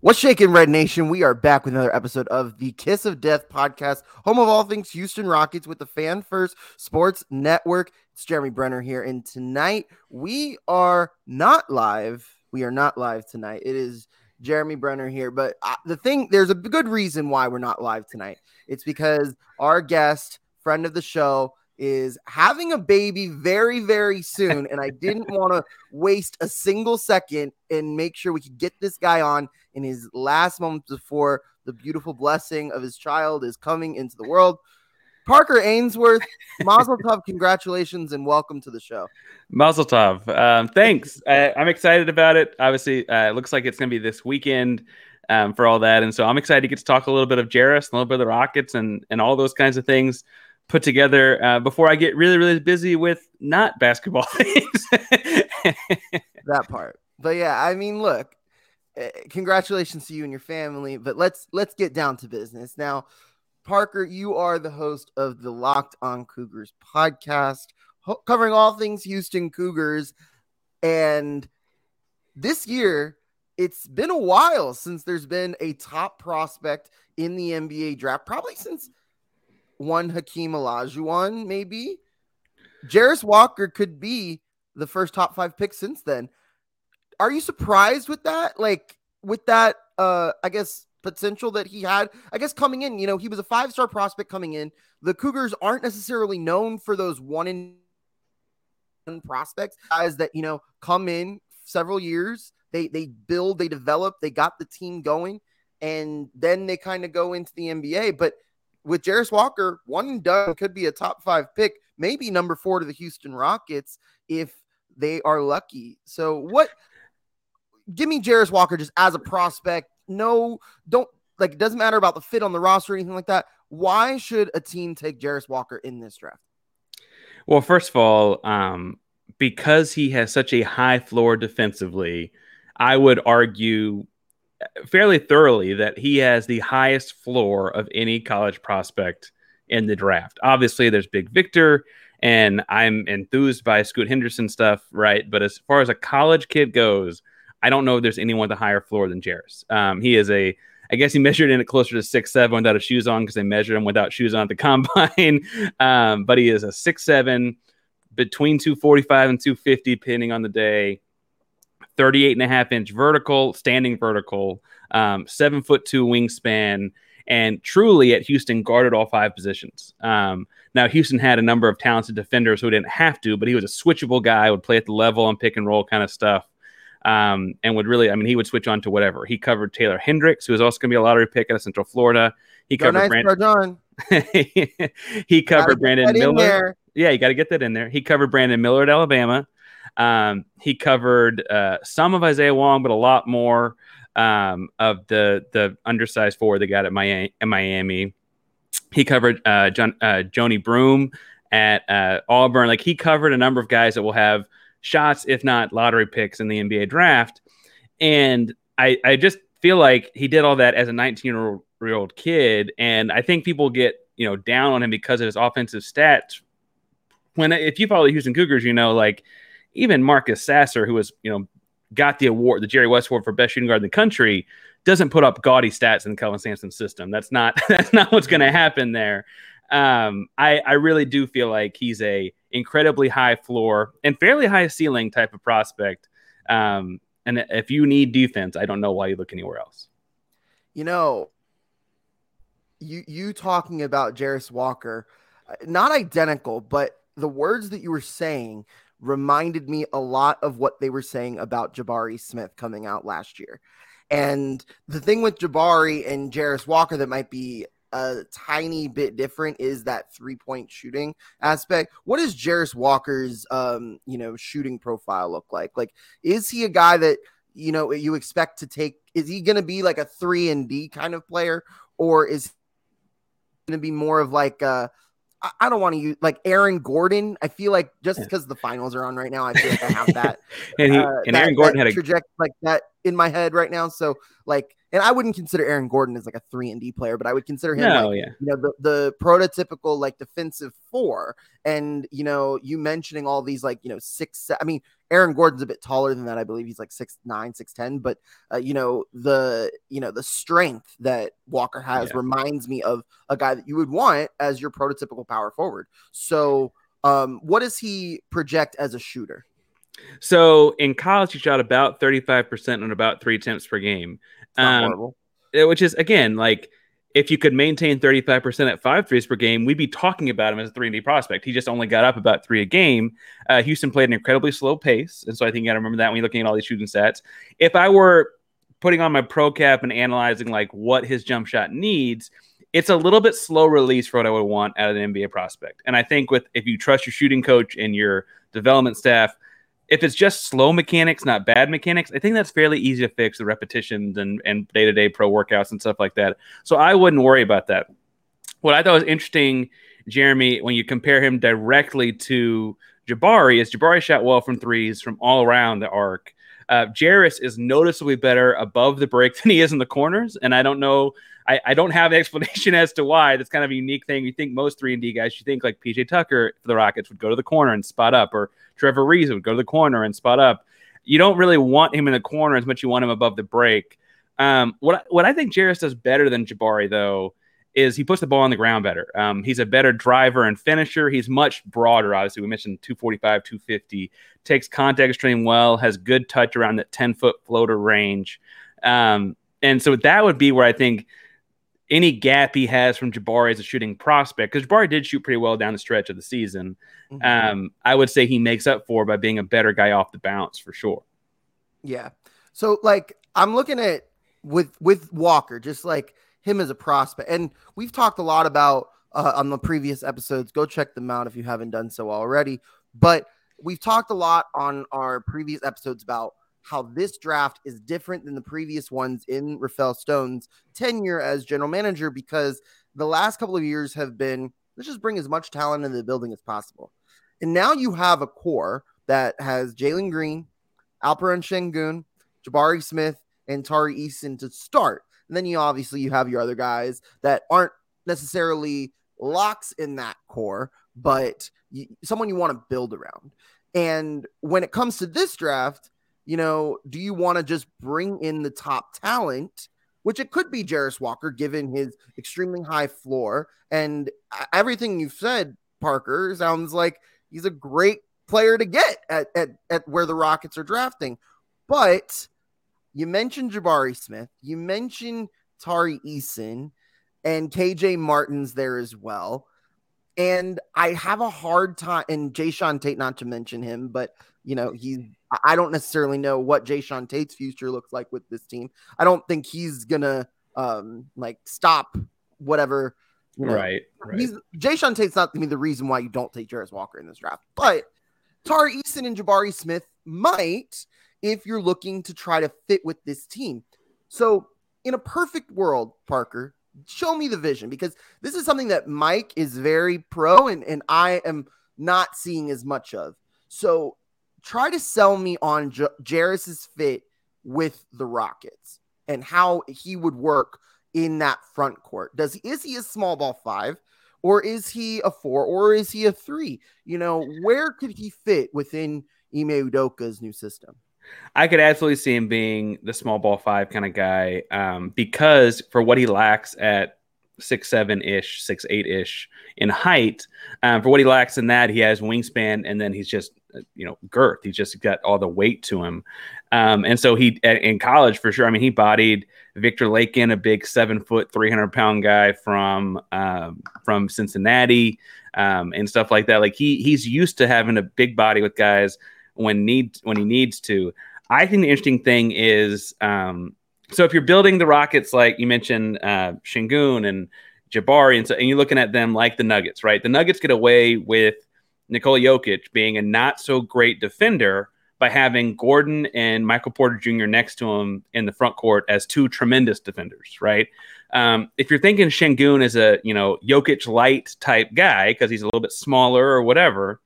What's shaking, Red Nation? We are back with another episode of the Kiss of Death podcast, home of all things Houston Rockets with the Fan First Sports Network. It's Jeremy Brener here, and tonight we are not live. We are not live tonight. It is Jeremy Brener here, but uh, the thing there's a good reason why we're not live tonight. It's because our guest, friend of the show, is having a baby very, very soon. And I didn't want to waste a single second and make sure we could get this guy on in his last moments before the beautiful blessing of his child is coming into the world. Parker Ainsworth, Mazel Tov, congratulations and welcome to the show. Mazel Tov. Um, thanks. I, am excited about it. Obviously, uh, it looks like it's going to be this weekend um, for all that. And so I'm excited to get to talk a little bit of Jarace, a little bit of the Rockets and, and all those kinds of things put together uh, before I get really, really busy with not basketball things. that part. But yeah, I mean, look, Eh, congratulations to you and your family. But let's let's get down to business now. Parker, you are the host of the Locked On Cougars podcast, ho- covering all things Houston Cougars. And this year, it's been a while since there's been a top prospect in the NBA draft, probably since one Hakeem Olajuwon, maybe. Jarace Walker could be the first top five pick since then. Are you surprised with that? Like with that, uh, I guess potential that he had. I guess coming in, you know, he was a five star prospect coming in. The Cougars aren't necessarily known for those one in prospects, guys that you know come in several years. They they build, they develop, they got the team going, and then they kind of go into the NBA. But with Jarace Walker, one and done could be a top five pick, maybe number four to the Houston Rockets if they are lucky. So what? Give me Jarace Walker just as a prospect. No, don't like. It doesn't matter about the fit on the roster or anything like that. Why should a team take Jarace Walker in this draft? Well, first of all, um, because he has such a high floor defensively, I would argue fairly thoroughly that he has the highest floor of any college prospect in the draft. Obviously, there's Big Victor, and I'm enthused by Scoot Henderson stuff, right? But as far as a college kid goes, I don't know if there's anyone with a higher floor than Jarace. Um, he is a, I guess he measured in it closer to six seven without his shoes on because they measured him without shoes on at the combine. um, but he is a six seven, between 245 and 250, depending on the day. 38 and a half inch vertical, standing vertical, um, seven foot two wingspan, and truly at Houston guarded all five positions. Um, now, Houston had a number of talented defenders who didn't have to, but he was a switchable guy, would play at the level and pick and roll kind of stuff. Um, and would really, I mean, he would switch on to whatever. He covered Taylor Hendricks, who was also going to be a lottery pick out of Central Florida. He Go covered nice, Brandon. he covered Brandon Miller. Yeah, you got to get that in there. He covered Brandon Miller at Alabama. Um, he covered uh, some of Isaiah Wong, but a lot more um, of the the undersized forward they got at Miami. At Miami. He covered uh, John, uh, Johni Broome at uh, Auburn. Like he covered a number of guys that will have shots, if not lottery picks, in the NBA draft. And I, I just feel like he did all that as a 19 year old kid, and I think people get you know down on him because of his offensive stats. When if you follow the Houston Cougars, you know like even Marcus Sasser, who was, you know, got the award, the Jerry West Award for best shooting guard in the country, doesn't put up gaudy stats in the Kelvin Sampson system. That's not that's not what's going to happen there. Um, I I really do feel like he's a incredibly high floor and fairly high ceiling type of prospect. Um, and if you need defense, I don't know why you look anywhere else. You know, you you talking about Jarace Walker, uh, not identical, but the words that you were saying reminded me a lot of what they were saying about Jabari Smith coming out last year. And the thing with Jabari and Jarace Walker that might be a tiny bit different is that three point shooting aspect. What does Jarace Walker's um, you know, shooting profile look like? Like, is he a guy that you know you expect to take? Is he going to be like a three and D kind of player, or is going to be more of like uh I don't want to use like Aaron Gordon. I feel like just because the finals are on right now, I feel like I have that. and he, uh, and that, Aaron Gordon had a trajectory like that in my head right now. So like, and I wouldn't consider Aaron Gordon as like a three and D player, but I would consider him, no, like, yeah. you know, the, the prototypical like defensive four. And you know, you mentioning all these like you know six. I mean, Aaron Gordon's a bit taller than that. I believe he's like six nine, six ten. But uh, you know the you know the strength that Walker has yeah. reminds me of a guy that you would want as your prototypical power forward. So, um, what does he project as a shooter? So in college, he shot about thirty five percent on about three attempts per game, um, which is again like if you could maintain 35% at five threes per game, we'd be talking about him as a 3 and D prospect. He just only got up about three a game. Uh, Houston played an incredibly slow pace. And so I think you got to remember that when you're looking at all these shooting stats. If I were putting on my pro cap and analyzing like what his jump shot needs, it's a little bit slow release for what I would want out of an NBA prospect. And I think with if you trust your shooting coach and your development staff – if it's just slow mechanics, not bad mechanics, I think that's fairly easy to fix the repetitions and and day to day pro workouts and stuff like that. So I wouldn't worry about that. What I thought was interesting, Jeremy, when you compare him directly to Jabari, is Jabari shot well from threes from all around the arc. Uh, Jarace is noticeably better above the break than he is in the corners, and I don't know. I, I don't have an explanation as to why. That's kind of a unique thing. You think most three and D guys, you think like PJ Tucker for the Rockets would go to the corner and spot up, or Trevor Ariza would go to the corner and spot up. You don't really want him in the corner as much you want him above the break. Um, what what I think Jarace does better than Jabari though is he puts the ball on the ground better. Um, he's a better driver and finisher. He's much broader. Obviously, we mentioned 245, 250. Takes contact extreme well. Has good touch around that 10 foot floater range. Um, and so that would be where I think any gap he has from Jabari as a shooting prospect, because Jabari did shoot pretty well down the stretch of the season. Mm-hmm. Um, I would say he makes up for by being a better guy off the bounce for sure. Yeah. So like I'm looking at with with Walker, just like him as a prospect, and we've talked a lot about uh, on the previous episodes. Go check them out if you haven't done so already. But we've talked a lot on our previous episodes about how this draft is different than the previous ones in Rafael Stone's tenure as general manager because the last couple of years have been let's just bring as much talent into the building as possible. And now you have a core that has Jalen Green, Alperen Sengun, Jabari Smith, and Tari Eason to start. And then you obviously you have your other guys that aren't necessarily locks in that core, but you, someone you want to build around. And when it comes to this draft, you know, do you want to just bring in the top talent, which it could be Jarace Walker, given his extremely high floor and everything you've said, Parker, sounds like he's a great player to get at, at, at where the Rockets are drafting. But you mentioned Jabari Smith, you mentioned Tari Eason, and KJ Martin's there as well. And I have a hard time, and Jae'Sean Tate, not to mention him, but you know, he I don't necessarily know what Jae'Sean Tate's future looks like with this team. I don't think he's gonna um like stop whatever. You know, right, right. He's Jae'Sean Tate's not gonna be the reason why you don't take Jarace Walker in this draft, but Tari Eason and Jabari Smith might if you're looking to try to fit with this team. So, in a perfect world, Parker, show me the vision because this is something that Mike is very pro and, and I am not seeing as much of. So, try to sell me on J- Jarace's fit with the Rockets and how he would work in that front court. Does he is he a small ball five or is he a four or is he a three? You know, where could he fit within Ime Udoka's new system? I could absolutely see him being the small ball five kind of guy um, because for what he lacks at six seven ish, six eight ish in height, um, for what he lacks in that, he has wingspan, and then he's just you know girth. He's just got all the weight to him, um, and so he in college for sure. I mean, he bodied Viktor Lakhin, a big seven foot, three hundred pound guy from um, from Cincinnati, um, and stuff like that. Like he he's used to having a big body with guys when need when he needs to. I think the interesting thing is um, so if you're building the Rockets, like you mentioned, uh, Sengun and Jabari, and so and you're looking at them like the Nuggets, right? The Nuggets get away with Nikola Jokic being a not so great defender, by having Gordon and Michael Porter Jr. next to him in the front court as two tremendous defenders, right? Um, if you're thinking Sengun is a you know Jokic light type guy because he's a little bit smaller or whatever,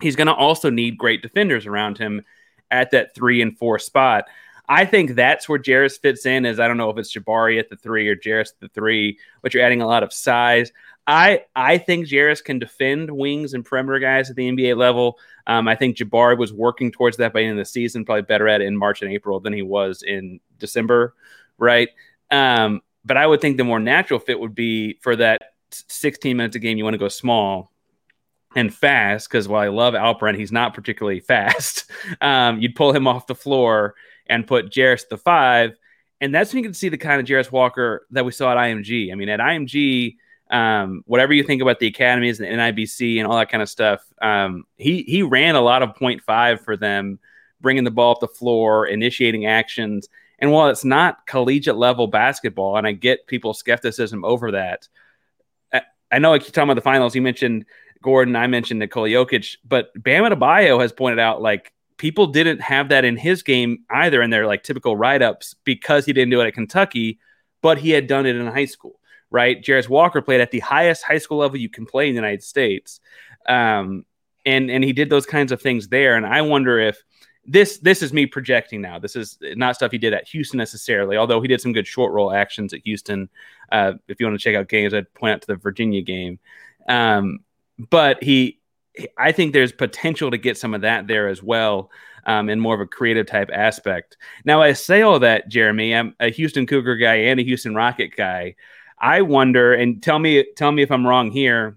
he's going to also need great defenders around him at that three and four spot. I think that's where Jarace fits in. Is I don't know if it's Jabari at the three or Jarace at the three, but you're adding a lot of size. I I think Jarace can defend wings and perimeter guys at the NBA level. Um, I think Jabari was working towards that by the end of the season, probably better at it in March and April than he was in December, right? Um, but I would think the more natural fit would be for that 16 minutes a game. You want to go small and fast because while I love Alperen, he's not particularly fast. Um, you'd pull him off the floor and put Jarace the five, and that's when you can see the kind of Jarace Walker that we saw at IMG. I mean, at IMG, um, whatever you think about the academies and the NIBC and all that kind of stuff, um, he he ran a lot of point five for them, bringing the ball up the floor, initiating actions. And while it's not collegiate level basketball, and I get people's skepticism over that, I, I know I keep talking about the finals. You mentioned Gordon, I mentioned Nikola Jokic, but Bam Adebayo has pointed out like people didn't have that in his game either in their like typical write ups because he didn't do it at Kentucky, but he had done it in high school, right? Jarace Walker played at the highest high school level you can play in the United States. Um, and, and he did those kinds of things there. And I wonder if this this is me projecting now. This is not stuff he did at Houston necessarily, although he did some good short roll actions at Houston. Uh, if you want to check out games, I'd point out to the Virginia game. Um, but he I think there's potential to get some of that there as well, um, in more of a creative type aspect. Now, I say all that, Jeremy. I'm a Houston Cougar guy and a Houston Rocket guy. I wonder, and tell me, tell me if I'm wrong here.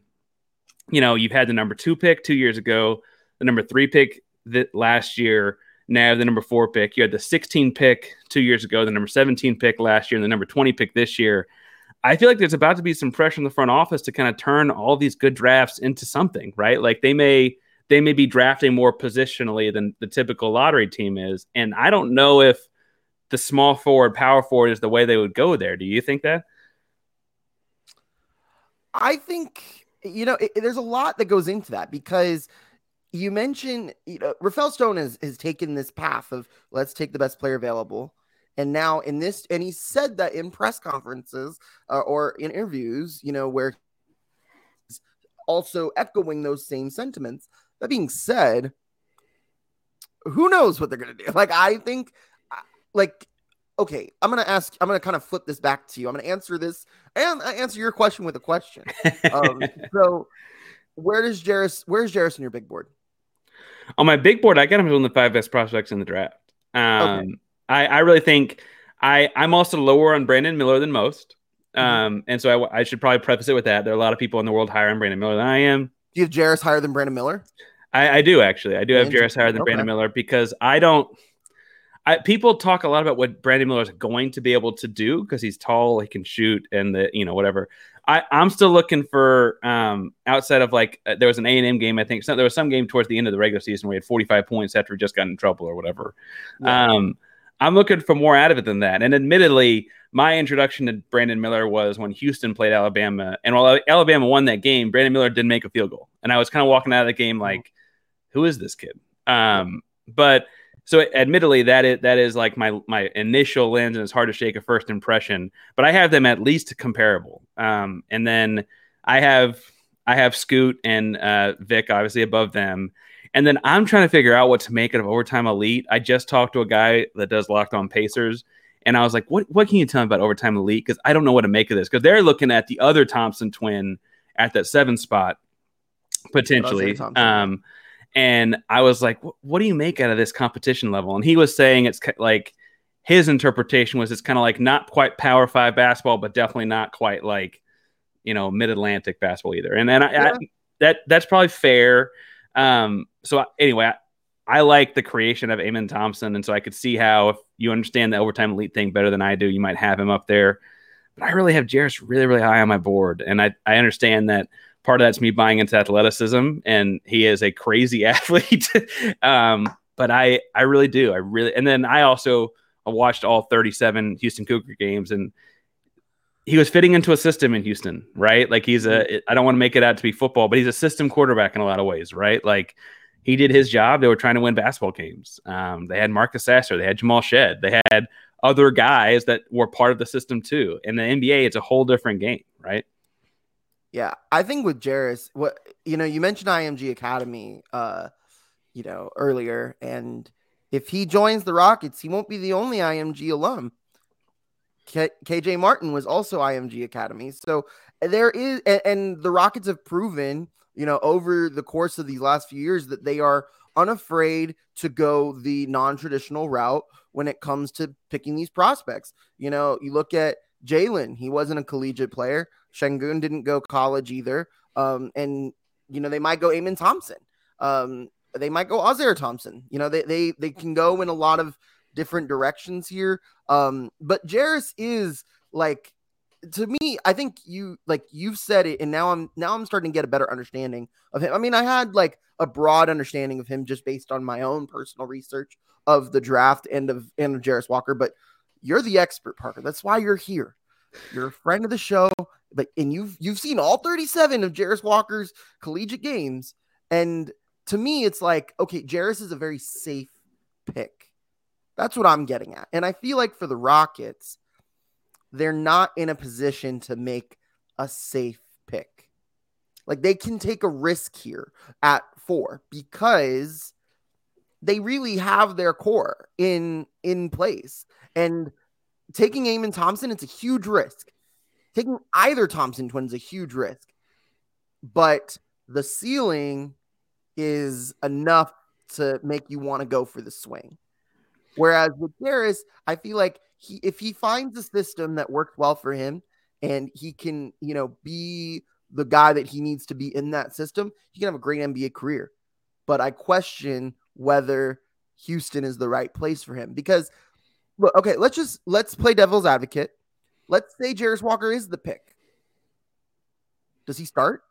You know, you've had the number two pick two years ago, the number three pick that last year. Now the number four pick. You had the 16 pick two years ago, the number 17 pick last year, and the number 20 pick this year. I feel like there's about to be some pressure in the front office to kind of turn all these good drafts into something, right? Like they may they may be drafting more positionally than the typical lottery team is, and I don't know if the small forward, power forward is the way they would go there. Do you think that? I think you know it, there's a lot that goes into that because you mentioned you know Rafael Stone has has taken this path of let's take the best player available and now in this, and he said that in press conferences uh, or in interviews, you know, where also echoing those same sentiments. That being said, who knows what they're going to do? Like, I think, uh, like, okay, I'm going to ask, I'm going to kind of flip this back to you. I'm going to answer this and uh, answer your question with a question. um, so, where does Jarace, where's Jarace in your big board? On my big board, I got him as one of the five best prospects in the draft. Um, okay. I, I really think I, I'm also lower on Brandon Miller than most. Mm-hmm. Um, and so I, I, should probably preface it with that. There are a lot of people in the world higher on Brandon Miller than I am. Do you have Jarace higher than Brandon Miller? I, I do actually. I do have Jarace higher than okay. Brandon Miller because I don't. I, people talk a lot about what Brandon Miller is going to be able to do because he's tall, he can shoot, and the you know whatever. I, I'm still looking for um, outside of like uh, there was an A and M game I think so, there was some game towards the end of the regular season where he had 45 points after he just got in trouble or whatever. Yeah. Um, I'm looking for more out of it than that. And admittedly, my introduction to Brandon Miller was when Houston played Alabama. And while Alabama won that game, Brandon Miller didn't make a field goal. And I was kind of walking out of the game mm-hmm. like, who is this kid? Um, but so admittedly, that is that is like my my initial lens, and it's hard to shake a first impression. But I have them at least comparable. Um, and then I have I have Scoot and uh, Vic obviously above them. And then I'm trying to figure out what to make of overtime elite. I just talked to a guy that does locked on Pacers, and I was like, "What? What can you tell me about overtime elite?" Because I don't know what to make of this. Because they're looking at the other Thompson twin at that seven spot potentially. Um, and I was like, "What do you make out of this competition level?" And he was saying it's like his interpretation was it's kind of like not quite Power Five basketball, but definitely not quite like you know Mid Atlantic basketball either. And then I, yeah. I, that that's probably fair. Um, so anyway, I, I, like the creation of Amen Thompson, and so I could see how if you understand the overtime elite thing better than I do, you might have him up there. But I really have Jarace really, really high on my board, and I I understand that part of that's me buying into athleticism, and he is a crazy athlete. um, but I I really do, I really, and then I also watched all 37 Houston Cougar games, and he was fitting into a system in Houston, right? Like he's a mm-hmm. Don't want to make it out to be football, but he's a system quarterback in a lot of ways, right? Like he did his job. They were trying to win basketball games. Um, they had Marcus Sasser, they had Jamal Shead they had other guys that were part of the system too. In the NBA, it's a whole different game, right? Yeah, I think with Jarace, what you know, you mentioned IMG Academy, uh, you know, earlier, and if he joins the Rockets, he won't be the only IMG alum. K- KJ Martin was also IMG Academy, so there is, and, and the Rockets have proven, you know, over the course of these last few years that they are unafraid to go the non-traditional route when it comes to picking these prospects. You know, you look at Jalen, he wasn't a collegiate player. Sengun didn't go college either. Um, and you know, they might go Amen Thompson. Um, they might go Ausar Thompson. You know, they they they can go in a lot of different directions here. Um, but Jarace is like to me, I think you like you've said it, and now I'm now I'm starting to get a better understanding of him. I mean, I had like a broad understanding of him just based on my own personal research of the draft and of and of Jarace Walker, but you're the expert, Parker. That's why you're here. You're a friend of the show, but and you've you've seen all 37 of Jarace Walker's collegiate games, and to me, it's like okay, Jarace is a very safe pick. That's what I'm getting at, and I feel like for the Rockets, they're not in a position to make a safe pick. Like they can take a risk here at four because they really have their core in in place. And taking Amen Thompson, it's a huge risk. Taking either Thompson twin is a huge risk. But the ceiling is enough to make you want to go for the swing. Whereas with Jarace, I feel like he if he finds a system that works well for him and he can, you know, be the guy that he needs to be in that system, he can have a great NBA career. But I question whether Houston is the right place for him because look, okay, let's just let's play devil's advocate. Let's say Jarace Walker is the pick. Does he start?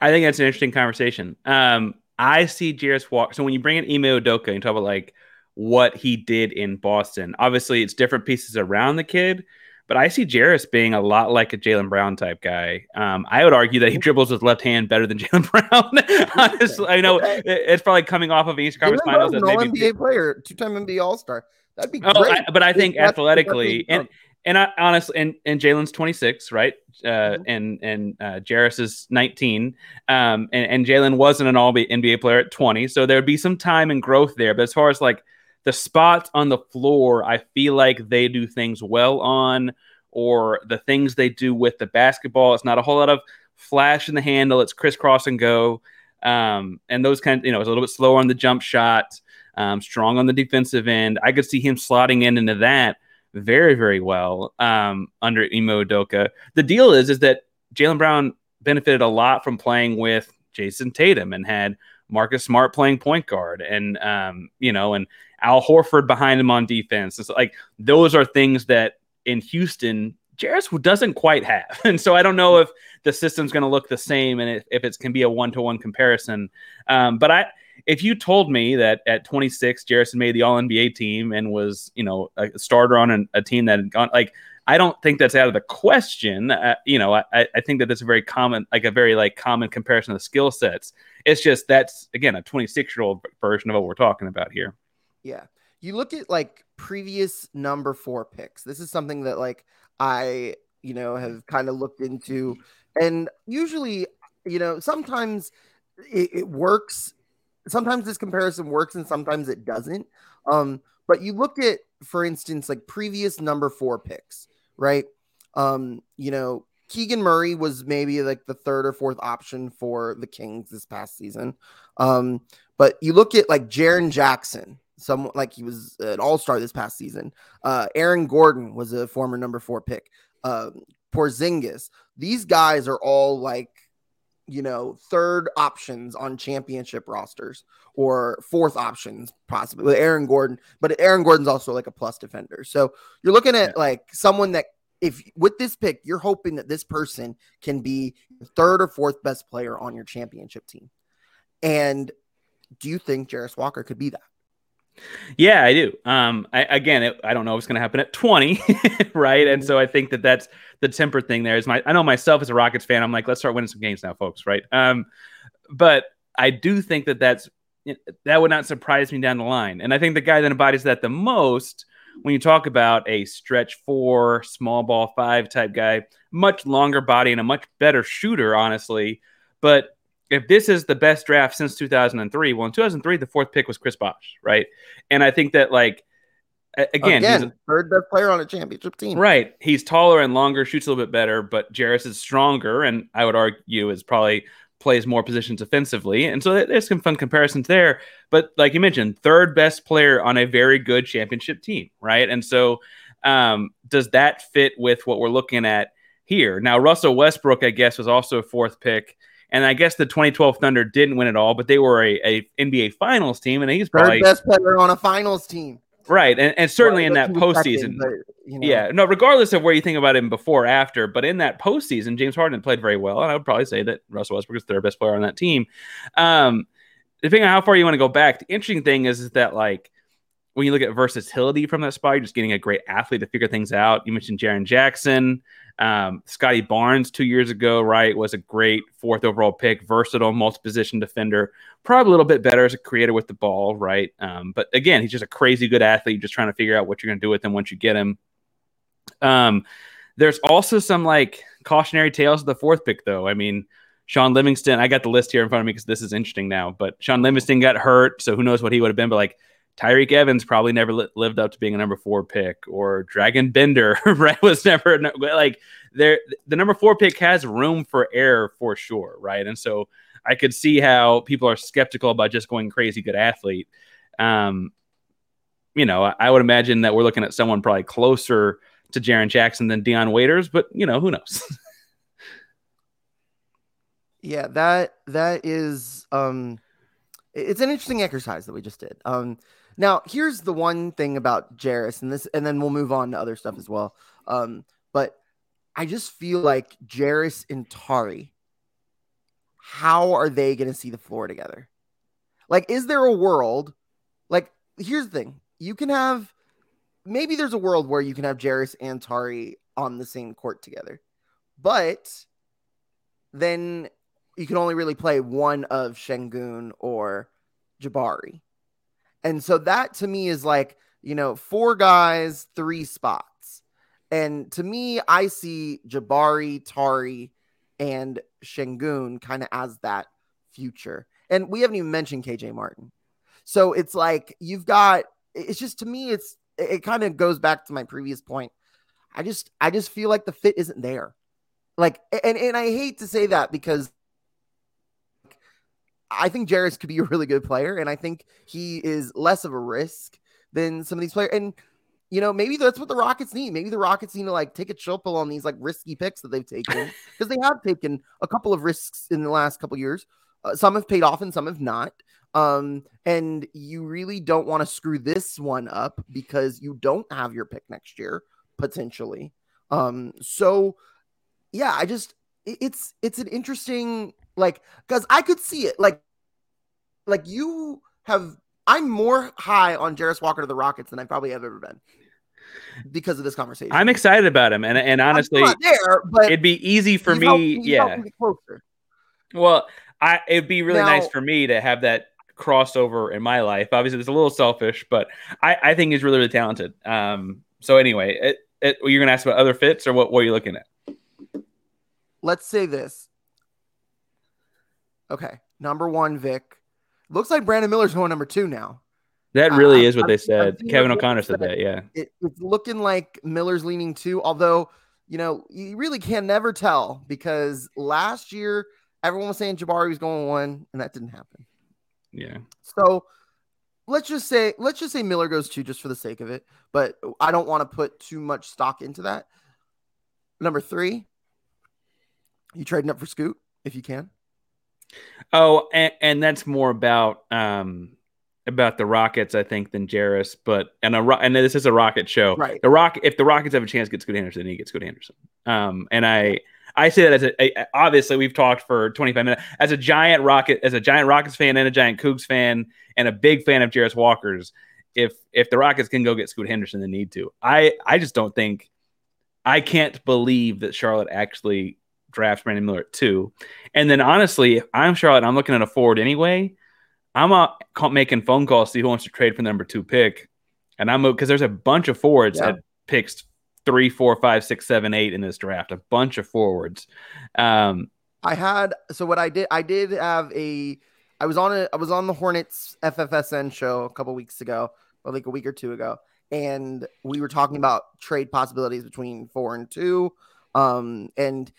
I think that's an interesting conversation. Um, I see Jarace Walker. So when you bring in Ime Udoka and talk about like what he did in Boston, obviously it's different pieces around the kid, but I see Jarace being a lot like a Jaylen Brown type guy. Um, I would argue that he dribbles with left hand better than Jaylen Brown. Honestly, I know okay. it's probably coming off of East Conference Finals. An NBA player, two time NBA All Star. That'd be oh, I, but I think athletically and and I, honestly, and and Jaylen's 26, right? Uh, mm-hmm. And and uh, is 19. Um, and, and Jalen wasn't an All NBA player at 20, so there'd be some time and growth there. But as far as like the spots on the floor, I feel like they do things well on, or the things they do with the basketball. It's not a whole lot of flash in the handle. It's crisscross and go. Um, and those kind of, you know, it's a little bit slower on the jump shot um, strong on the defensive end. I could see him slotting in into that very, very well um, under Ime Udoka. The deal is, is that Jaylen Brown benefited a lot from playing with Jayson Tatum and had Marcus Smart playing point guard and, um, you know, and Al Horford behind him on defense. It's like those are things that in Houston, Jarace doesn't quite have. And so I don't know if the system's going to look the same and if, if it's can be a one to one comparison. Um, but I, if you told me that at 26, Jarrison made the All NBA team and was, you know, a starter on an, a team that had gone like, I don't think that's out of the question. Uh, you know, I, I think that that's a very common, like a very like common comparison of skill sets. It's just that's again a 26 year old version of what we're talking about here. Yeah, you look at like previous number four picks. This is something that like I you know have kind of looked into, and usually you know sometimes it, it works sometimes this comparison works and sometimes it doesn't. Um, but you look at, for instance, like previous number four picks, right? Um, you know, Keegan Murray was maybe like the third or fourth option for the Kings this past season. Um, but you look at like Jaren Jackson, someone like he was an all star this past season. Uh, Aaron Gordon was a former number four pick. Um, Porzingis. These guys are all like you know, third options on championship rosters or fourth options possibly with Aaron Gordon, but Aaron Gordon's also like a plus defender. So you're looking at yeah. like someone that if with this pick, you're hoping that this person can be third or fourth best player on your championship team. And do you think Jarace Walker could be that? Yeah, I do. Um, I, again, it, I don't know what's going to happen at 20, right? And mm-hmm. so I think that that's the temper thing. There is my. I know myself as a Rockets fan. I'm like, let's start winning some games now, folks, right? Um, but I do think that that's that would not surprise me down the line. And I think the guy that embodies that the most when you talk about a stretch four, small ball five type guy, much longer body and a much better shooter, honestly. But if this is the best draft since 2003, well, in 2003, the fourth pick was Chris Bosh, right? And I think that, like, again, again he's a third best player on a championship team. Right. He's taller and longer, shoots a little bit better, but Jarace is stronger, and I would argue is probably plays more positions offensively. And so there's some fun comparisons there. But like you mentioned, third best player on a very good championship team, right? And so um, does that fit with what we're looking at here? Now, Russell Westbrook, I guess, was also a fourth pick. And I guess the 2012 Thunder didn't win it all, but they were a, a NBA Finals team, and he's probably third best player on a Finals team. Right, and, and certainly well, in that postseason, but, you know. yeah, no, regardless of where you think about him before or after, but in that postseason, James Harden played very well, and I would probably say that Russell Westbrook is the third best player on that team. Um, depending on how far you want to go back, the interesting thing is, is that like when you look at versatility from that spot, you're just getting a great athlete to figure things out. You mentioned Jaren Jackson. Um, Scottie Barnes two years ago, right, was a great fourth overall pick, versatile, multi position defender, probably a little bit better as a creator with the ball, right? Um, but again, he's just a crazy good athlete, just trying to figure out what you're going to do with him once you get him. Um, there's also some like cautionary tales of the fourth pick, though. I mean, Shaun Livingston, I got the list here in front of me because this is interesting now, but Shaun Livingston got hurt, so who knows what he would have been, but like Tyreke Evans probably never li- lived up to being a number four pick, or Dragan Bender, right? Was never like there. The number four pick has room for error for sure, right? And so I could see how people are skeptical about just going crazy good athlete. Um, you know, I, would imagine that we're looking at someone probably closer to Jaren Jackson than Dion Waiters, but you know, who knows? yeah, that that is um it's an interesting exercise that we just did. Um now, here's the one thing about Jarace, and this, and then we'll move on to other stuff as well. Um, but I just feel like Jarace and Tari, how are they going to see the floor together? Like, is there a world? Like, here's the thing: you can have maybe there's a world where you can have Jarace and Tari on the same court together, but then you can only really play one of Sengun or Jabari. And so that to me is like, you know, four guys, three spots. And to me, I see Jabari, Tari, and Sengun kind of as that future. And we haven't even mentioned KJ Martin. So it's like you've got it's just to me, it's it kind of goes back to my previous point. I just I just feel like the fit isn't there. Like and, and I hate to say that because I think Jarace could be a really good player, and I think he is less of a risk than some of these players. And you know, maybe that's what the Rockets need. Maybe the Rockets need to like take a chill pill on these like risky picks that they've taken because they have taken a couple of risks in the last couple years. Uh, some have paid off and some have not. Um, and you really don't want to screw this one up because you don't have your pick next year potentially. Um, so yeah, I just it's it's an interesting like, because I could see it. Like, like you have. I'm more high on Jarace Walker to the Rockets than I probably have ever been because of this conversation. I'm excited about him, and and honestly, there, but it'd be easy for me. Helped, yeah. Well, I it'd be really now, nice for me to have that crossover in my life. Obviously, it's a little selfish, but I I think he's really really talented. Um. So anyway, it, it, you're gonna ask about other fits, or what? What are you looking at? Let's say this: Okay. Number one, Vic. Looks like Brandon Miller's going number two now. That really uh, is what i they said. Kevin O'Connor said that. Yeah. It, it's looking like Miller's leaning two, although, you know, you really can never tell because last year everyone was saying Jabari was going one, and that didn't happen. Yeah. So let's just say let's just say Miller goes two just for the sake of it, but I don't want to put too much stock into that. Number three, you trading up for Scoot if you can. Oh, and, and that's more about um about the Rockets, I think, than Jarace. But and a and this is a Rocket show, right? The Rock, if the Rockets have a chance to get Scoot Henderson, he gets Scoot Henderson. Um, and I I say that as a, a, obviously we've talked for 25 minutes as a giant Rocket, as a giant Rockets fan and a giant Cougs fan and a big fan of Jarace Walker's. If if the Rockets can go get Scoot Henderson, they need to. I I just don't think. I can't believe that Charlotte actually draft Brandon Miller at two. And then honestly, I'm Charlotte, I'm looking at a forward anyway. I'm uh, making phone calls to see who wants to trade for the number two pick, and I'm because there's a bunch of forwards yeah. at picks three, four, five, six, seven, eight in this draft. A bunch of forwards. Um, I had so what I did. I did have a. I was on a. I was on the Hornets FFSN show a couple weeks ago, or like a week or two ago, and we were talking about trade possibilities between four and two. Um, and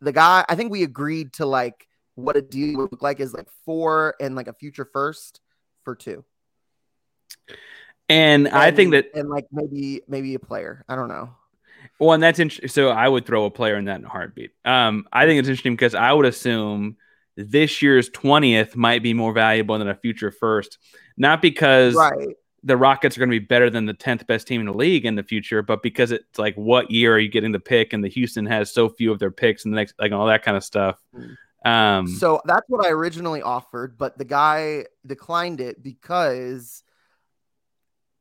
the guy, I think we agreed to like what a deal would look like is like four and like a future first for two. And, and I think that and like maybe maybe a player. I don't know. Well, and that's interesting. So I would throw a player in that in a heartbeat. Um, I think it's interesting because I would assume this year's twentieth might be more valuable than a future first, not because right. The Rockets are going to be better than the tenth best team in the league in the future, but because it's like what year are you getting the pick, and the Houston has so few of their picks and the next like all that kind of stuff. Mm. Um, so that's what I originally offered, but the guy declined it because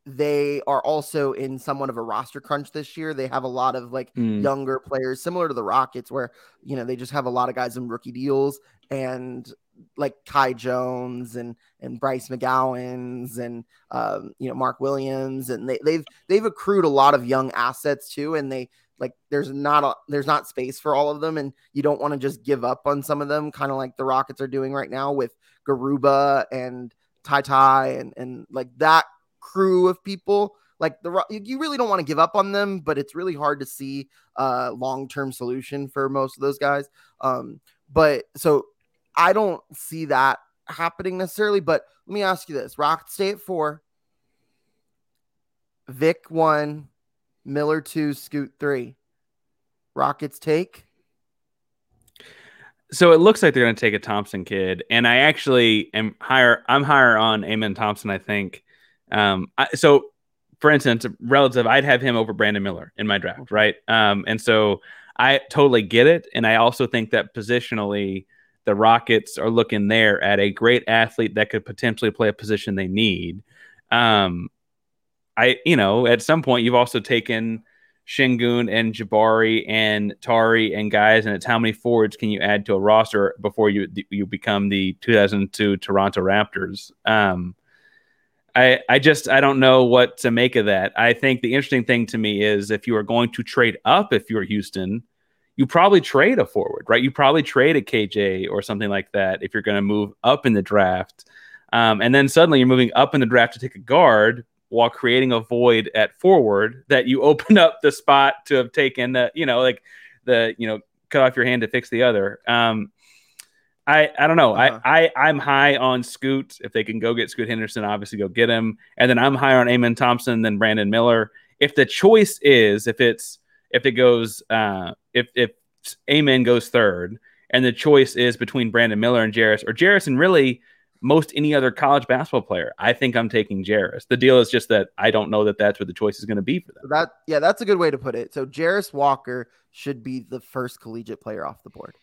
they are also in somewhat of a roster crunch this year. They have a lot of like mm. younger players, similar to the Rockets, where you know they just have a lot of guys in rookie deals and like Kai Jones and and Bryce McGowens and um, you know Mark Williams, and they, they've they've accrued a lot of young assets too, and they like there's not a there's not space for all of them and you don't want to just give up on some of them kind of like the rockets are doing right now with garuba and tai tai and and like that crew of people. Like the you really don't want to give up on them but it's really hard to see a long-term solution for most of those guys. Um but so i don't see that happening necessarily but let me ask you this rockets stay at four vic one Miller two, Scoot three. Rockets take. So it looks like they're going to take a Thompson kid, and I actually am higher. I'm higher on Amen Thompson. I think. Um, I, so, for instance, relative, I'd have him over Brandon Miller in my draft, right? Um, and so I totally get it, and I also think that positionally, the Rockets are looking there at a great athlete that could potentially play a position they need. Um, I, you know, at some point you've also taken Sengun and Jabari and Tari and guys, and it's how many forwards can you add to a roster before you you become the 2002 Toronto Raptors. Um, I I just I don't know what to make of that. I think the interesting thing to me is if you are going to trade up, if you're Houston, you probably trade a forward, right? You probably trade a KJ or something like that if you're going to move up in the draft. Um, and then suddenly you're moving up in the draft to take a guard while creating a void at forward that you open up the spot to have taken the, you know, like the, you know, cut off your hand to fix the other. Um, I, I don't know. Uh-huh. I, I I'm high on Scoot. If they can go get Scoot Henderson, obviously go get him. And then I'm higher on Amen Thompson than Brandon Miller. If the choice is if it's if it goes uh if if Amen goes third and the choice is between Brandon Miller and Jarace or Jarace and really most any other college basketball player. I think I'm taking Jarace. The deal is just that I don't know that that's what the choice is going to be for them. So that yeah, that's a good way to put it. So Jarace Walker should be the first collegiate player off the board.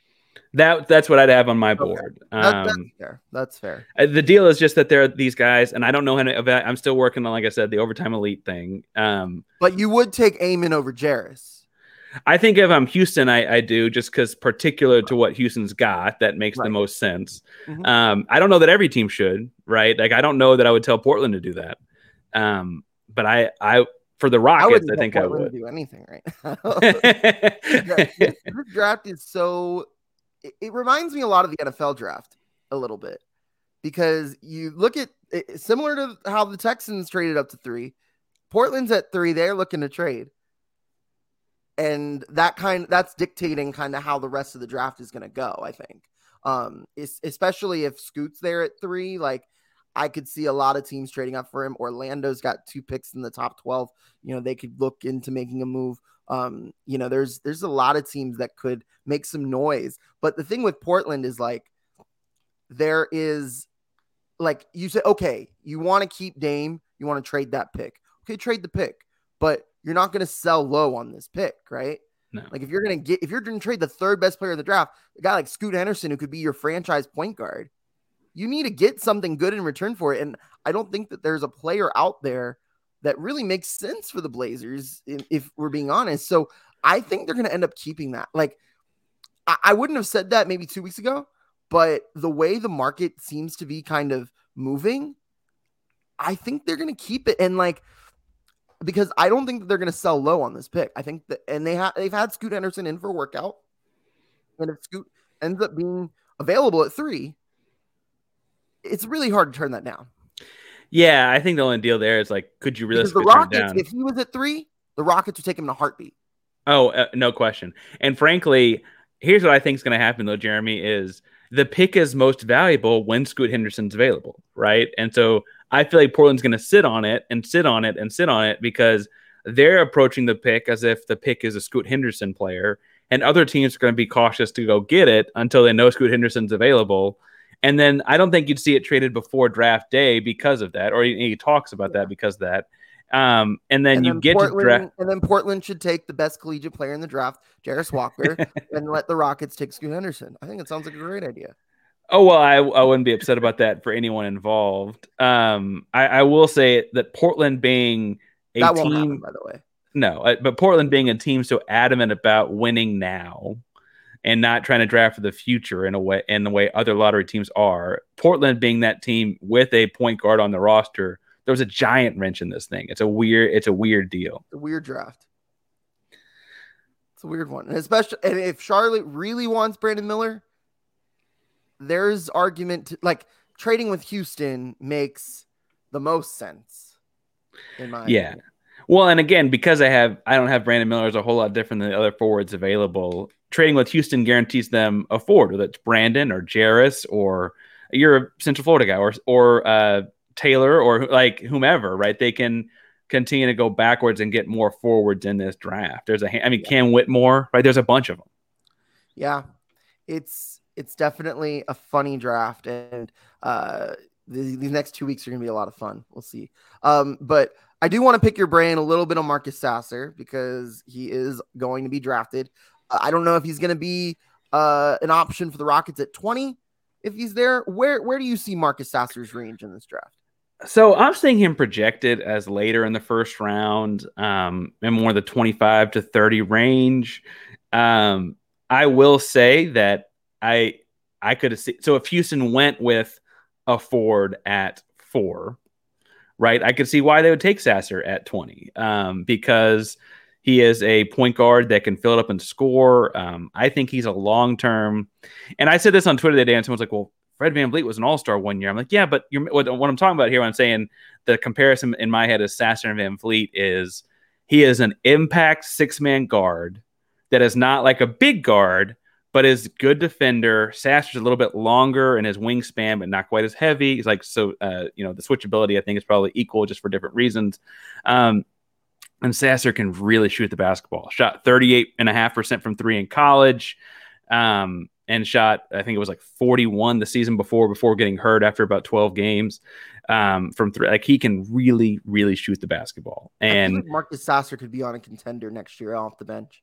That that's what I'd have on my okay. board. That, that's um, fair. That's fair. Uh, the deal is just that there are these guys, and I don't know how to. I'm still working on, like I said, the overtime elite thing. Um, but you would take Amen over Jarace. I think if I'm Houston, I, I do just because particular to what Houston's got, that makes right. the most sense. Mm-hmm. Um, I don't know that every team should, right? Like I don't know that I would tell Portland to do that. Um, but I, I for the Rockets, I, I think Portland I would do anything right now. this draft is so. It, it reminds me a lot of the NFL draft a little bit because you look at it, similar to how the Texans traded up to three. Portland's at three; they're looking to trade and that kind that's dictating kind of how the rest of the draft is going to go i think. Um especially if scoot's there at three like i could see a lot of teams trading up for him. Orlando's got two picks in the top 12 you know they could look into making a move. Um you know there's there's a lot of teams that could make some noise. But the thing with portland is like there is like you say okay you want to keep dame you want to trade that pick. Okay trade the pick. But you're not going to sell low on this pick, right? No. Like if you're going to get if you're going to trade the third best player of the draft, a guy like Scoot Henderson who could be your franchise point guard, you need to get something good in return for it. And I don't think that there's a player out there that really makes sense for the Blazers if we're being honest. So I think they're going to end up keeping that. Like I, I wouldn't have said that maybe two weeks ago, but the way the market seems to be kind of moving, I think they're going to keep it. And like, because I don't think that they're going to sell low on this pick. I think that, and they have they've had Scoot Henderson in for workout, and if Scoot ends up being available at three, it's really hard to turn that down. Yeah, I think the only deal there is like, could you really? the Rockets, if he was at three, the Rockets would take him in a heartbeat. Oh, uh, no question. And frankly, here's what I think is going to happen though, Jeremy is the pick is most valuable when Scoot Henderson's available, right? And so I feel like Portland's going to sit on it and sit on it and sit on it because they're approaching the pick as if the pick is a Scoot Henderson player, and other teams are going to be cautious to go get it until they know Scoot Henderson's available. And then I don't think you'd see it traded before draft day because of that, or he, he talks about that because of that. Um, and then and you then get Portland, to draft, and then Portland should take the best collegiate player in the draft, Jarace Walker, and let the Rockets take Scoot Henderson. I think it sounds like a great idea. Oh well, I, I wouldn't be upset about that for anyone involved. Um, I, I will say that Portland being a that team, happen, by the way, no, but Portland being a team so adamant about winning now and not trying to draft for the future in a way in the way other lottery teams are. Portland being that team with a point guard on the roster there was a giant wrench in this thing. It's a weird, it's a weird deal. It's a weird draft. It's a weird one. And especially and if Charlotte really wants Brandon Miller, there's argument to, like trading with Houston makes the most sense. In my yeah. Opinion. Well, and again, because I have I don't have Brandon Miller is a whole lot different than the other forwards available. Trading with Houston guarantees them a forward, whether it's Brandon or Jarace or you're a Central Florida guy or or uh, Taylor or like whomever, right? They can continue to go backwards and get more forwards in this draft. There's a, I mean, yeah. Cam Whitmore, right? There's a bunch of them. Yeah, it's it's definitely a funny draft, and uh, these, next two weeks are gonna be a lot of fun. We'll see. Um, but I do want to pick your brain a little bit on Marcus Sasser because he is going to be drafted. I don't know if he's going to be uh, an option for the Rockets at 20 if he's there. Where where do you see Marcus Sasser's range in this draft? So I'm seeing him projected as later in the first round, um, in more the 25 to 30 range. Um, I will say that I I could have seen so if Houston went with a Ford at four, right? I could see why they would take Sasser at 20. Um, because he is a point guard that can fill it up and score. Um, I think he's a long term. And I said this on Twitter that day, and someone's like, "Well, Fred Van VanVleet was an All Star one year. I'm like, yeah, but what, what, I'm talking about here, I'm saying the comparison in my head is Sasser and Van VanVleet is he is an impact six man guard that is not like a big guard, but is good defender. Sasser's a little bit longer in his wingspan, but not quite as heavy. He's like so, uh, you know, the switchability I think is probably equal, just for different reasons. Um, and Sasser can really shoot the basketball. Shot 38 and a half percent from three in college. Um, and shot I think it was like 41 the season before before getting hurt after about 12 games um, from three. Like he can really really shoot the basketball. And Marcus Sasser could be on a contender next year off the bench.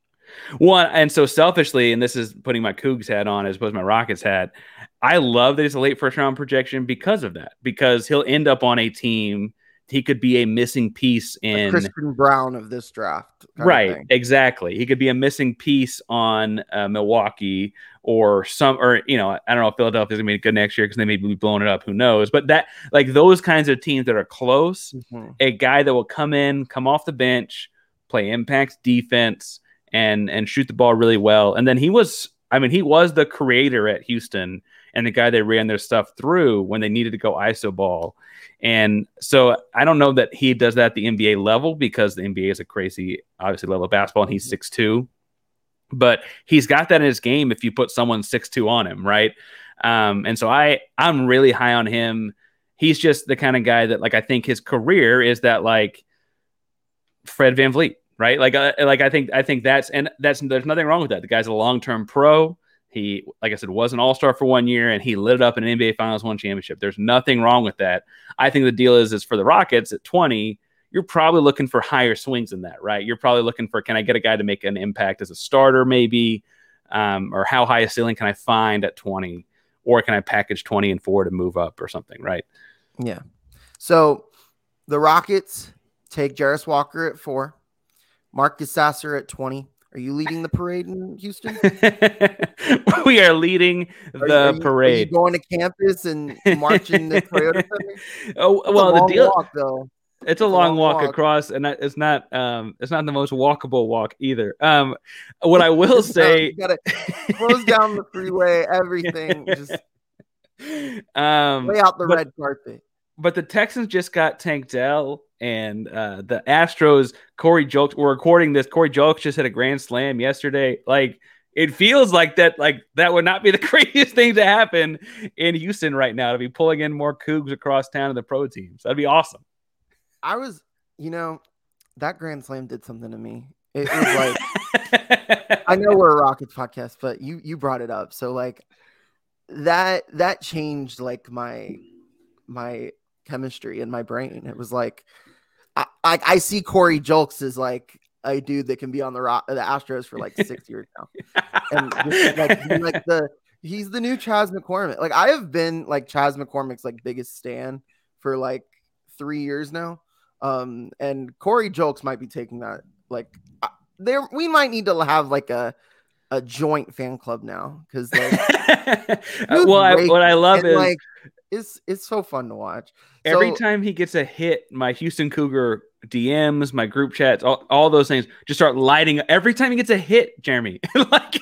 One and so selfishly, and this is putting my Cougs hat on as opposed to my Rockets hat. I love that he's a late first round projection because of that. Because he'll end up on a team he could be a missing piece in Christian Braun of this draft. Right, exactly. He could be a missing piece on uh, Milwaukee or some, or you know, I don't know if Philadelphia's gonna be good next year because they may be blowing it up. Who knows? But that, like those kinds of teams that are close, mm-hmm. a guy that will come in, come off the bench, play impact defense, and and shoot the ball really well. And then he was, I mean, he was the creator at Houston and the guy they ran their stuff through when they needed to go ISO ball. And so I don't know that he does that at the NBA level because the NBA is a crazy, obviously, level of basketball, and he's six two. But he's got that in his game if you put someone six two on him, right? Um, and so I I'm really high on him. He's just the kind of guy that like I think his career is that like Fred VanVleet, right? Like uh, like I think I think that's and that's there's nothing wrong with that. The guy's a long term pro. He, like I said, was an all star for one year and he lit it up in an NBA Finals one championship. There's nothing wrong with that. I think the deal is, is for the Rockets at 20, you're probably looking for higher swings than that, right? You're probably looking for can I get a guy to make an impact as a starter, maybe, um, or how high a ceiling can I find at 20, or can I package 20 and four to move up or something, right? Yeah. So the Rockets take Jarace Walker at four, Marcus Sasser at 20, Are you leading the parade in Houston? we are leading the are, are you, parade. going to campus and marching the Toyota Center? Oh well, the deal. Walk, though. It's, it's a, long, long walk, walk, across, and it's not um it's not the most walkable walk either. Um, what I will say, you gotta close down the freeway, everything, just um, lay out the but, red carpet. But the Texans just got Tank Dell and uh, the Astros, Corey Julks, we're recording this. Corey Julks just hit a grand slam yesterday. Like, it feels like that, like that would not be the craziest thing to happen in Houston right now to be pulling in more Cougs across town to the pro teams. That'd be awesome. I was, you know, that grand slam did something to me. It was like I know we're a Rockets podcast, but you you brought it up. So like that that changed like my my chemistry in my brain. It was like I, I, I see Corey Julks as like a dude that can be on the rock, the Astros for like six years now, and just, like, like the he's the new Chas McCormick. Like I have been like Chas McCormick's like biggest stan for like three years now, um, and Corey Julks might be taking that. Like there, we might need to have like a a joint fan club now because like, well, I, what I love and, is like it's it's so fun to watch. Every so, time he gets a hit, my Houston Cougar DMs, my group chats, all, all those things just start lighting. Up. Every time he gets a hit, Jeremy, like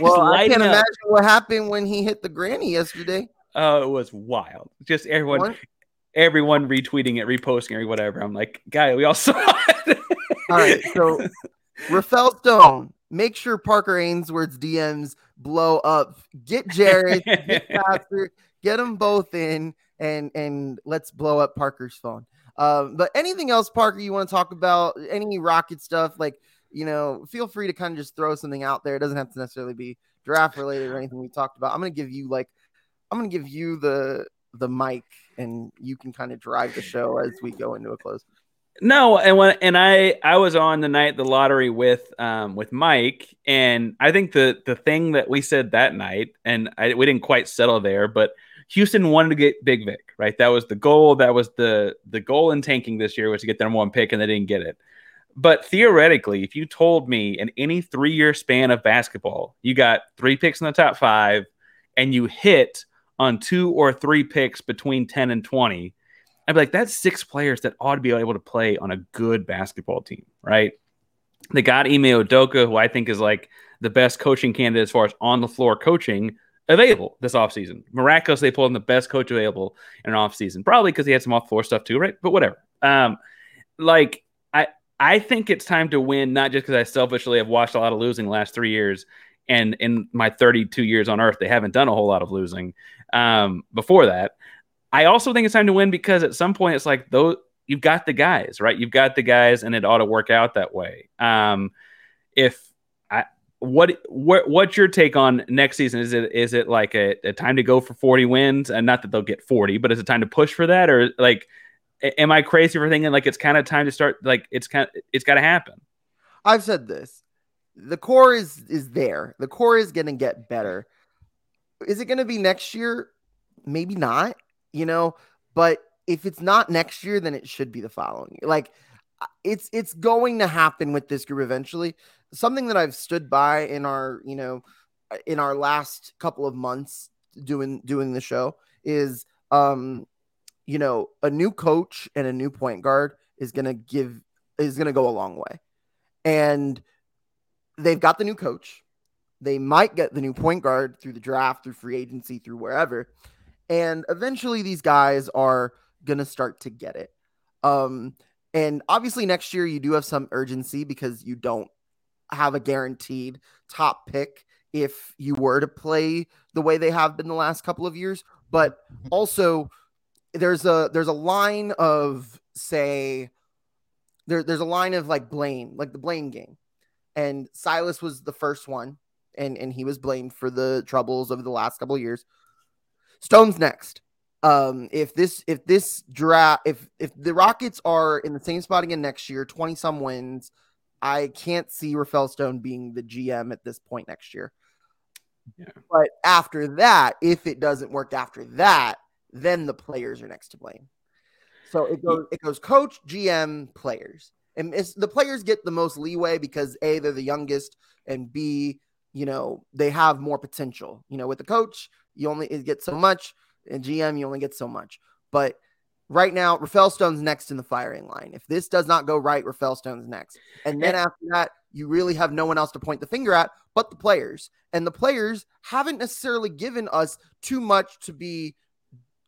well, I can't up. imagine what happened when he hit the granny yesterday. Oh, it was wild. Just everyone, what? everyone retweeting it, reposting it, or whatever. I'm like, guy, we all saw it. all right, so Rafael Stone, make sure Parker Ainsworth's DMs blow up. Get Jarace, get Pastor, get them both in and and let's blow up Parker's phone. Um, but anything else, Parker, you want to talk about? Any rocket stuff? Like, you know, feel free to kind of just throw something out there. It doesn't have to necessarily be draft related or anything we talked about. I'm gonna give you like, I'm gonna give you the the mic, and you can kind of drive the show as we go into a close. No, and when and I I was on the night the lottery with um with Mike, and I think the the thing that we said that night, and I, we didn't quite settle there, but Houston wanted to get Big Vic, right? That was the goal. That was the the goal in tanking this year was to get their one pick, and they didn't get it. But theoretically, if you told me in any three year span of basketball, you got three picks in the top five, and you hit on two or three picks between ten and twenty, I'd be like, that's six players that ought to be able to play on a good basketball team, right? They got Ime Udoka, who I think is like the best coaching candidate as far as on the floor coaching available this offseason. Miraculously, they pulled in the best coach available in an offseason, probably because he had some off floor stuff too, right? But whatever. Um, like I I think it's time to win, not just because I selfishly have watched a lot of losing the last three years, and in my 32 years on Earth, they haven't done a whole lot of losing. Um, before that, I also think it's time to win because at some point it's like those you've got the guys, right? You've got the guys, and it ought to work out that way. Um, if what what what's your take on next season? Is it is it like a, a, time to go for 40 wins? And not that they'll get 40, but is it time to push for that? Or like am I crazy for thinking like it's kind of time to start like it's kind it's gotta happen? I've said this. The core is is there. The core is gonna get better. Is it gonna be next year? Maybe not, you know, but if it's not next year, then it should be the following. Like it's it's going to happen with this group eventually something that I've stood by in our, you know, in our last couple of months doing doing the show is um you know, a new coach and a new point guard is going to give is going to go a long way. And they've got the new coach. They might get the new point guard through the draft, through free agency, through wherever. And eventually these guys are going to start to get it. Um and obviously next year you do have some urgency because you don't have a guaranteed top pick if you were to play the way they have been the last couple of years. But also, there's a there's a line of say there, there's a line of like blame, like the blame game. And Silas was the first one, and and he was blamed for the troubles of the last couple of years. Stone's next. Um, if this if this draft if if the Rockets are in the same spot again next year, 20 some wins, I can't see Rafael Stone being the GM at this point next year. Yeah. But after that, if it doesn't work after that, then the players are next to blame. So it goes it goes coach, GM, players. and the players get the most leeway because a they're the youngest, and b you know they have more potential. You know, with the coach, you only get so much, and GM you only get so much. But right now, Rafael Stone's next in the firing line. If this does not go right, Rafael Stone's next, and then after that, you really have no one else to point the finger at but the players. And the players haven't necessarily given us too much to be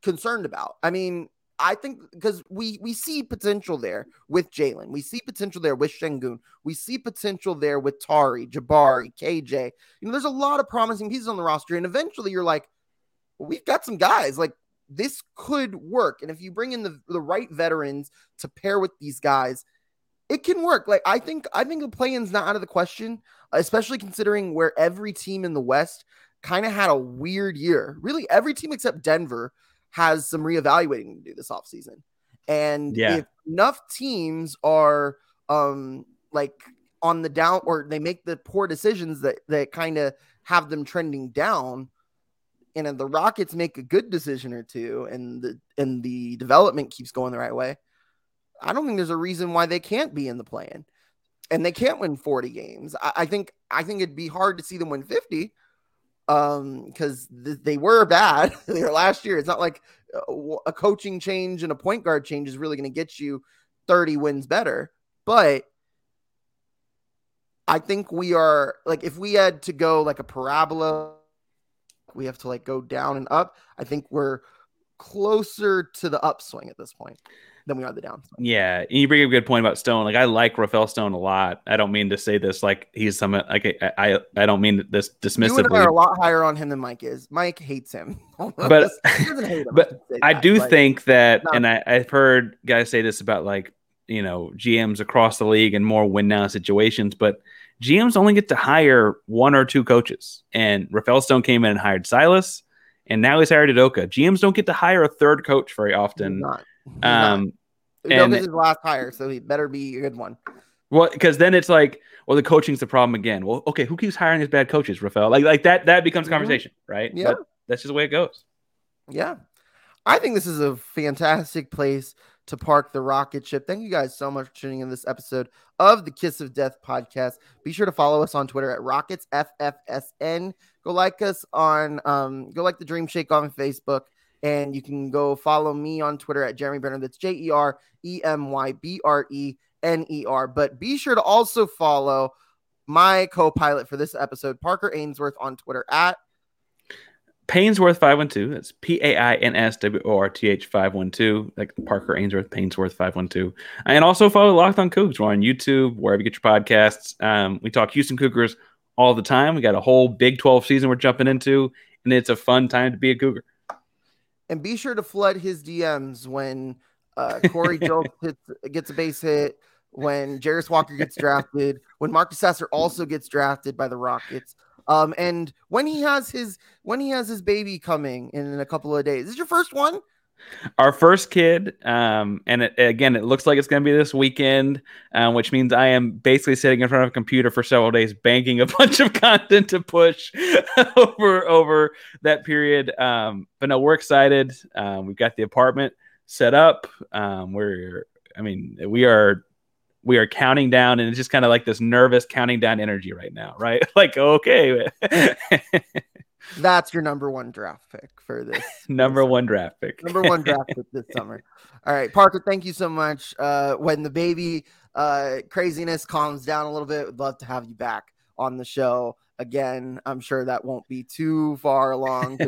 concerned about. I mean, I think because we we see potential there with Jalen, we see potential there with Sengun, we see potential there with Tari, Jabari, KJ. You know, there's a lot of promising pieces on the roster, and eventually you're like, we've got some guys like this could work. And if you bring in the the right veterans to pair with these guys, it can work. Like I think I think the play-in's not out of the question, especially considering where every team in the West kind of had a weird year. Really, every team except Denver has some reevaluating to do this offseason. And yeah. if enough teams are um like on the down or they make the poor decisions that that kind of have them trending down and the Rockets make a good decision or two and the and the development keeps going the right way, I don't think there's a reason why they can't be in the play-in. And they can't win 40 games. I, I think I think it'd be hard to see them win 50 um because th- they were bad last year it's not like a, a coaching change and a point guard change is really going to get you 30 wins better but i think we are like if we had to go like a parabola we have to like go down and up i think we're closer to the upswing at this point than we are the downside. Yeah, and you bring up a good point about Stone. Like I like Rafael Stone a lot. I don't mean to say this like he's some like I I, I don't mean this dismissively. You are a lot higher on him than Mike is. Mike hates him, but hate him, but I, I do like, think that, and I, I've heard guys say this about like you know GMs across the league and more win now situations, but. GMs only get to hire one or two coaches, and Rafael Stone came in and hired Silas, and now he's hired Udoka. GMs don't get to hire a third coach very often. Not. Um, and his last hire, so he better be a good one. Well, because then it's like, well, the coaching's the problem again. Well, okay, who keeps hiring these bad coaches, Rafael? Like, like that that becomes a conversation, mm-hmm. right? Yeah, but that's just the way it goes. Yeah, I think this is a fantastic place to park the rocket ship. Thank you guys so much for tuning in this episode of the Kiss of Death podcast. Be sure to follow us on Twitter at Rockets FFSN. Go like us on um, go like the Dream Shake on Facebook. And you can go follow me on Twitter at Jeremy Brener. That's J E R E M Y B R E N E R. But be sure to also follow my co pilot for this episode, Parker Ainsworth, on Twitter at Painsworth 512. That's P A I N S W O R T H 512. Like Parker Ainsworth, Painsworth 512. And also follow Locked on Cougs. We're on YouTube, wherever you get your podcasts. Um, we talk Houston Cougars all the time. We got a whole Big 12 season we're jumping into, and it's a fun time to be a Cougar and be sure to flood his DMs when uh, Corey Julks gets a base hit, when Jarace Walker gets drafted, when Marcus Sasser also gets drafted by the Rockets, um, and when he has his when he has his baby coming in, a couple of days. Is this your first one? Our first kid, um, and it, again, it looks like it's going to be this weekend, um, which means I am basically sitting in front of a computer for several days, banking a bunch of content to push over over that period. Um, but no, we're excited. Um, we've got the apartment set up. Um, we're, I mean, we are we are counting down, and it's just kind of like this nervous counting down energy right now, right? like, okay. That's your number one draft pick for this. number this one draft pick. number one draft pick this summer. All right, Parker, thank you so much. Uh, when the baby uh, craziness calms down a little bit, would love to have you back on the show again. I'm sure that won't be too far along.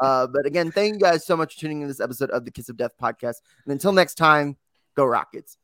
uh, but again, thank you guys so much for tuning in this episode of the Kiss of Death podcast. And until next time, go Rockets.